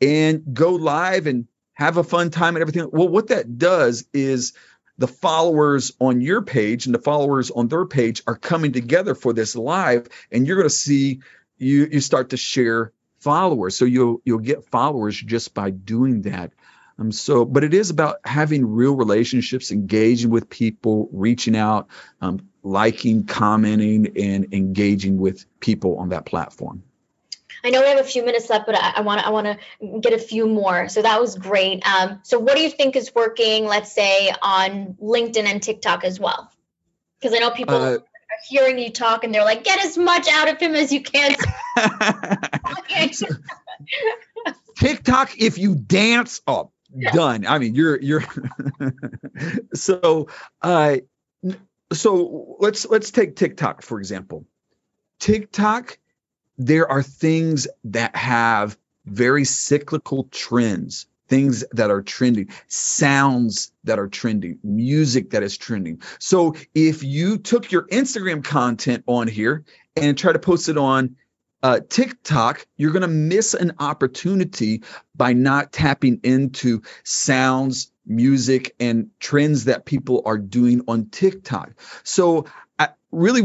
and go live and have a fun time and everything. Well, what that does is the followers on your page and the followers on their page are coming together for this live, and you're going to see you you start to share followers. So you'll you'll get followers just by doing that. Um, so, but it is about having real relationships, engaging with people, reaching out, um, liking, commenting, and engaging with people on that platform. I know we have a few minutes left, but I want to I want to get a few more. So that was great. Um, so what do you think is working? Let's say on LinkedIn and TikTok as well, because I know people uh, are hearing you talk and they're like, get as much out of him as you can. TikTok, if you dance up, done. I mean, you're you're so uh so let's let's take TikTok for example. TikTok, there are things that have very cyclical trends, things that are trending, sounds that are trending, music that is trending. So if you took your Instagram content on here and try to post it on uh, TikTok, you're going to miss an opportunity by not tapping into sounds, music, and trends that people are doing on TikTok. So really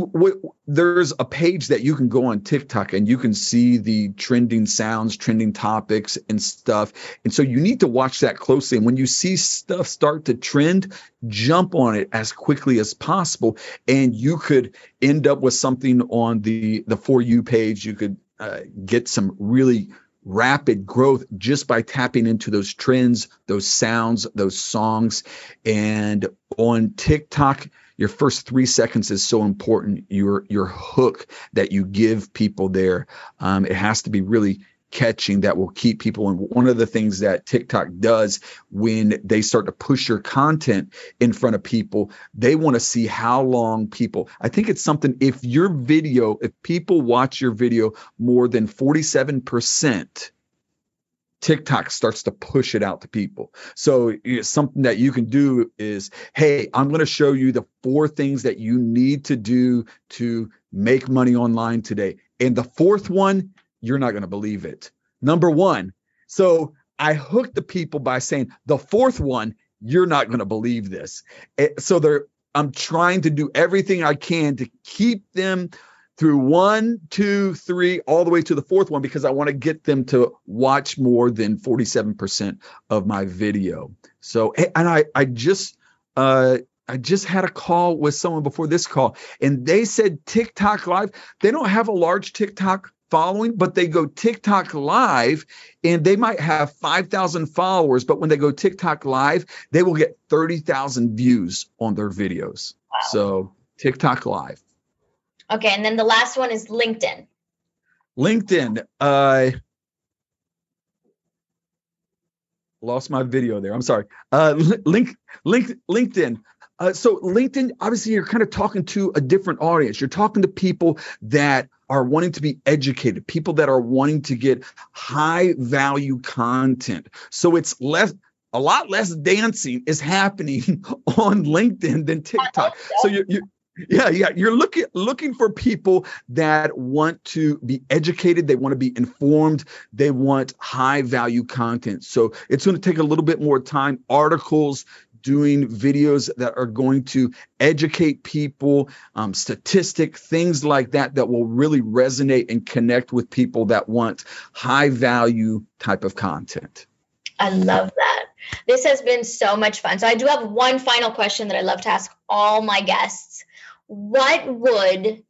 there's a page that you can go on TikTok and you can see the trending sounds, trending topics and stuff. And so you need to watch that closely. And when you see stuff start to trend, jump on it as quickly as possible. And you could end up with something on the, the For You page. You could uh, get some really rapid growth just by tapping into those trends, those sounds, those songs. And on TikTok, your first three seconds is so important. Your your hook that you give people there, um, it has to be really catching that will keep people. And one of the things that TikTok does when they start to push your content in front of people, they want to see how long people. I think it's something. If your video, if people watch your video more than forty seven percent TikTok starts to push it out to people. So something that you can do is, hey, I'm going to show you the four things that you need to do to make money online today. And the fourth one, you're not going to believe it. Number one. So I hooked the people by saying the fourth one, you're not going to believe this. Eh, so they're I'm trying to do everything I can to keep them through one, two, three, all the way to the fourth one because I want to get them to watch more than 47% of my video. So, and I, I just, uh, I just had a call with someone before this call, and they said TikTok Live. They don't have a large TikTok following, but they go TikTok Live and they might have 5,000 followers. But when they go TikTok Live, they will get 30,000 views on their videos. Wow. So, TikTok Live. Okay, and then the last one is LinkedIn. LinkedIn. Uh lost my video there. I'm sorry. Uh link link LinkedIn. Uh, so LinkedIn, obviously, you're kind of talking to a different audience. You're talking to people that are wanting to be educated, people that are wanting to get high value content. So it's less, a lot less dancing is happening on LinkedIn than TikTok. So you're, you're yeah yeah you're looking looking for people that want to be educated they want to be informed they want high value content so it's going to take a little bit more time articles doing videos that are going to educate people um, statistic things like that that will really resonate and connect with people that want high value type of content I love that. This has been so much fun. So I do have one final question that I love to ask all my guests. What would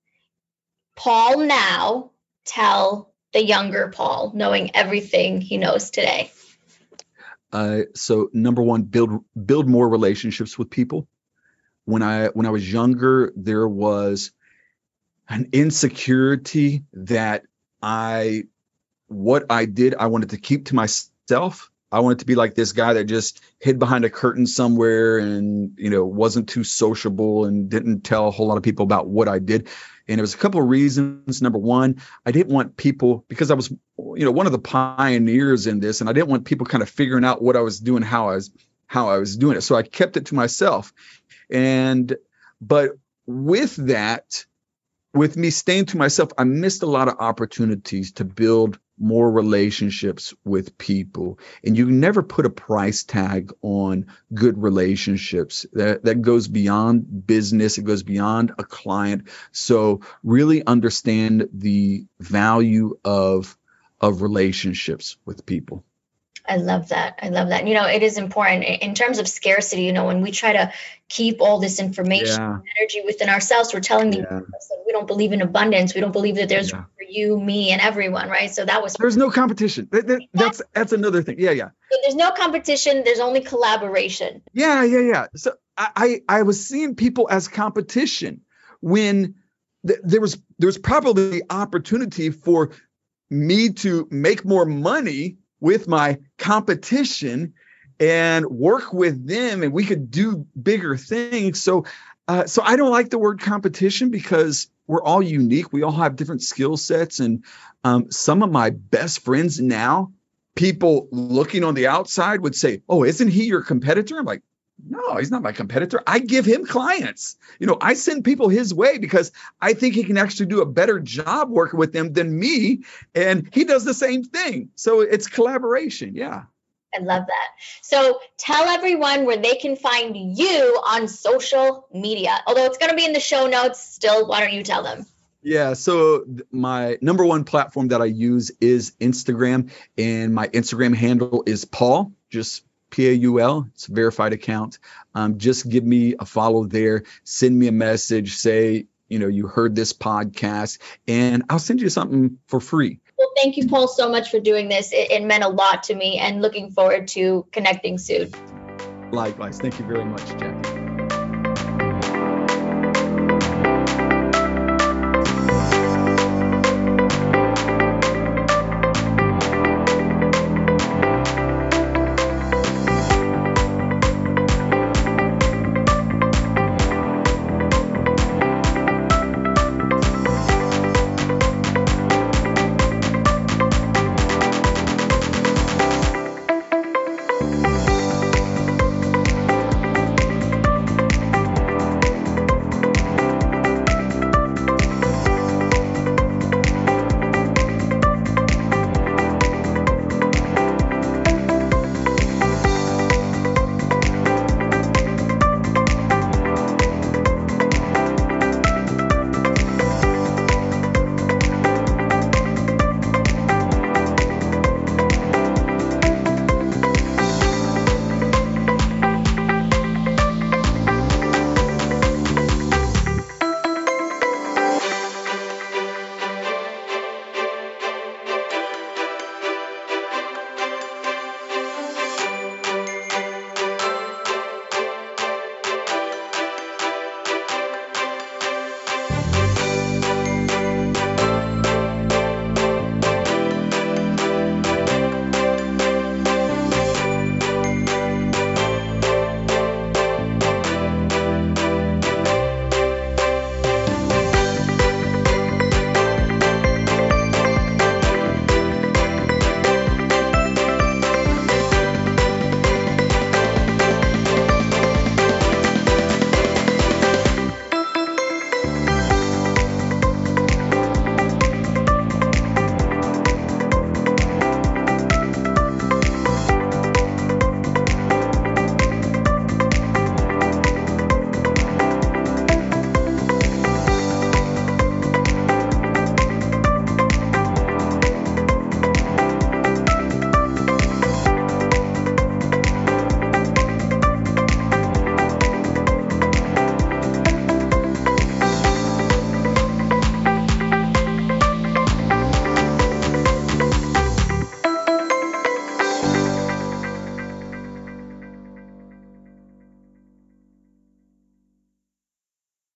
Paul now tell the younger Paul, knowing everything he knows today? Uh, so number one, build build more relationships with people. When I when I was younger, there was an insecurity that I what I did I wanted to keep to myself. I wanted to be like this guy that just hid behind a curtain somewhere and you know wasn't too sociable and didn't tell a whole lot of people about what I did. And it was a couple of reasons. Number one, I didn't want people because I was, you know, one of the pioneers in this, and I didn't want people kind of figuring out what I was doing, how I was, how I was doing it. So I kept it to myself. And but with that, with me staying to myself, I missed a lot of opportunities to build more relationships with people. And you never put a price tag on good relationships. That that goes beyond business. It goes beyond a client. So really understand the value of of relationships with people I love that. I love that. You know, it is important in terms of scarcity. You know, when we try to keep all this information, yeah. energy within ourselves, we're telling the yeah. we don't believe in abundance. We don't believe that there's yeah. for you, me, and everyone, right? So that was there's no competition. That, that, that's that's another thing. Yeah, yeah. So there's no competition. There's only collaboration. Yeah, yeah, yeah. So I I, I was seeing people as competition when th- there was there was probably opportunity for me to make more money with my competition and work with them and we could do bigger things. So uh, so i don't like the word competition because we're all unique. We all have different skill sets and um, some of my best friends now people looking on the outside would say oh isn't he your competitor? I'm like no, he's not my competitor. I give him clients. You know, I send people his way because I think he can actually do a better job working with them than me. And he does the same thing. So it's collaboration. Yeah. I love that. So tell everyone where they can find you on social media. Although it's going to be in the show notes, still, why don't you tell them? Yeah, so my number one platform that I use is Instagram, and my Instagram handle is Paul, just P A U L. It's a verified account. Um, just give me a follow there. Send me a message. Say, you know, you heard this podcast, and I'll send you something for free. Well, thank you, Paul, so much for doing this. It, it meant a lot to me, and looking forward to connecting soon. Likewise. Thank you very much, Jackie.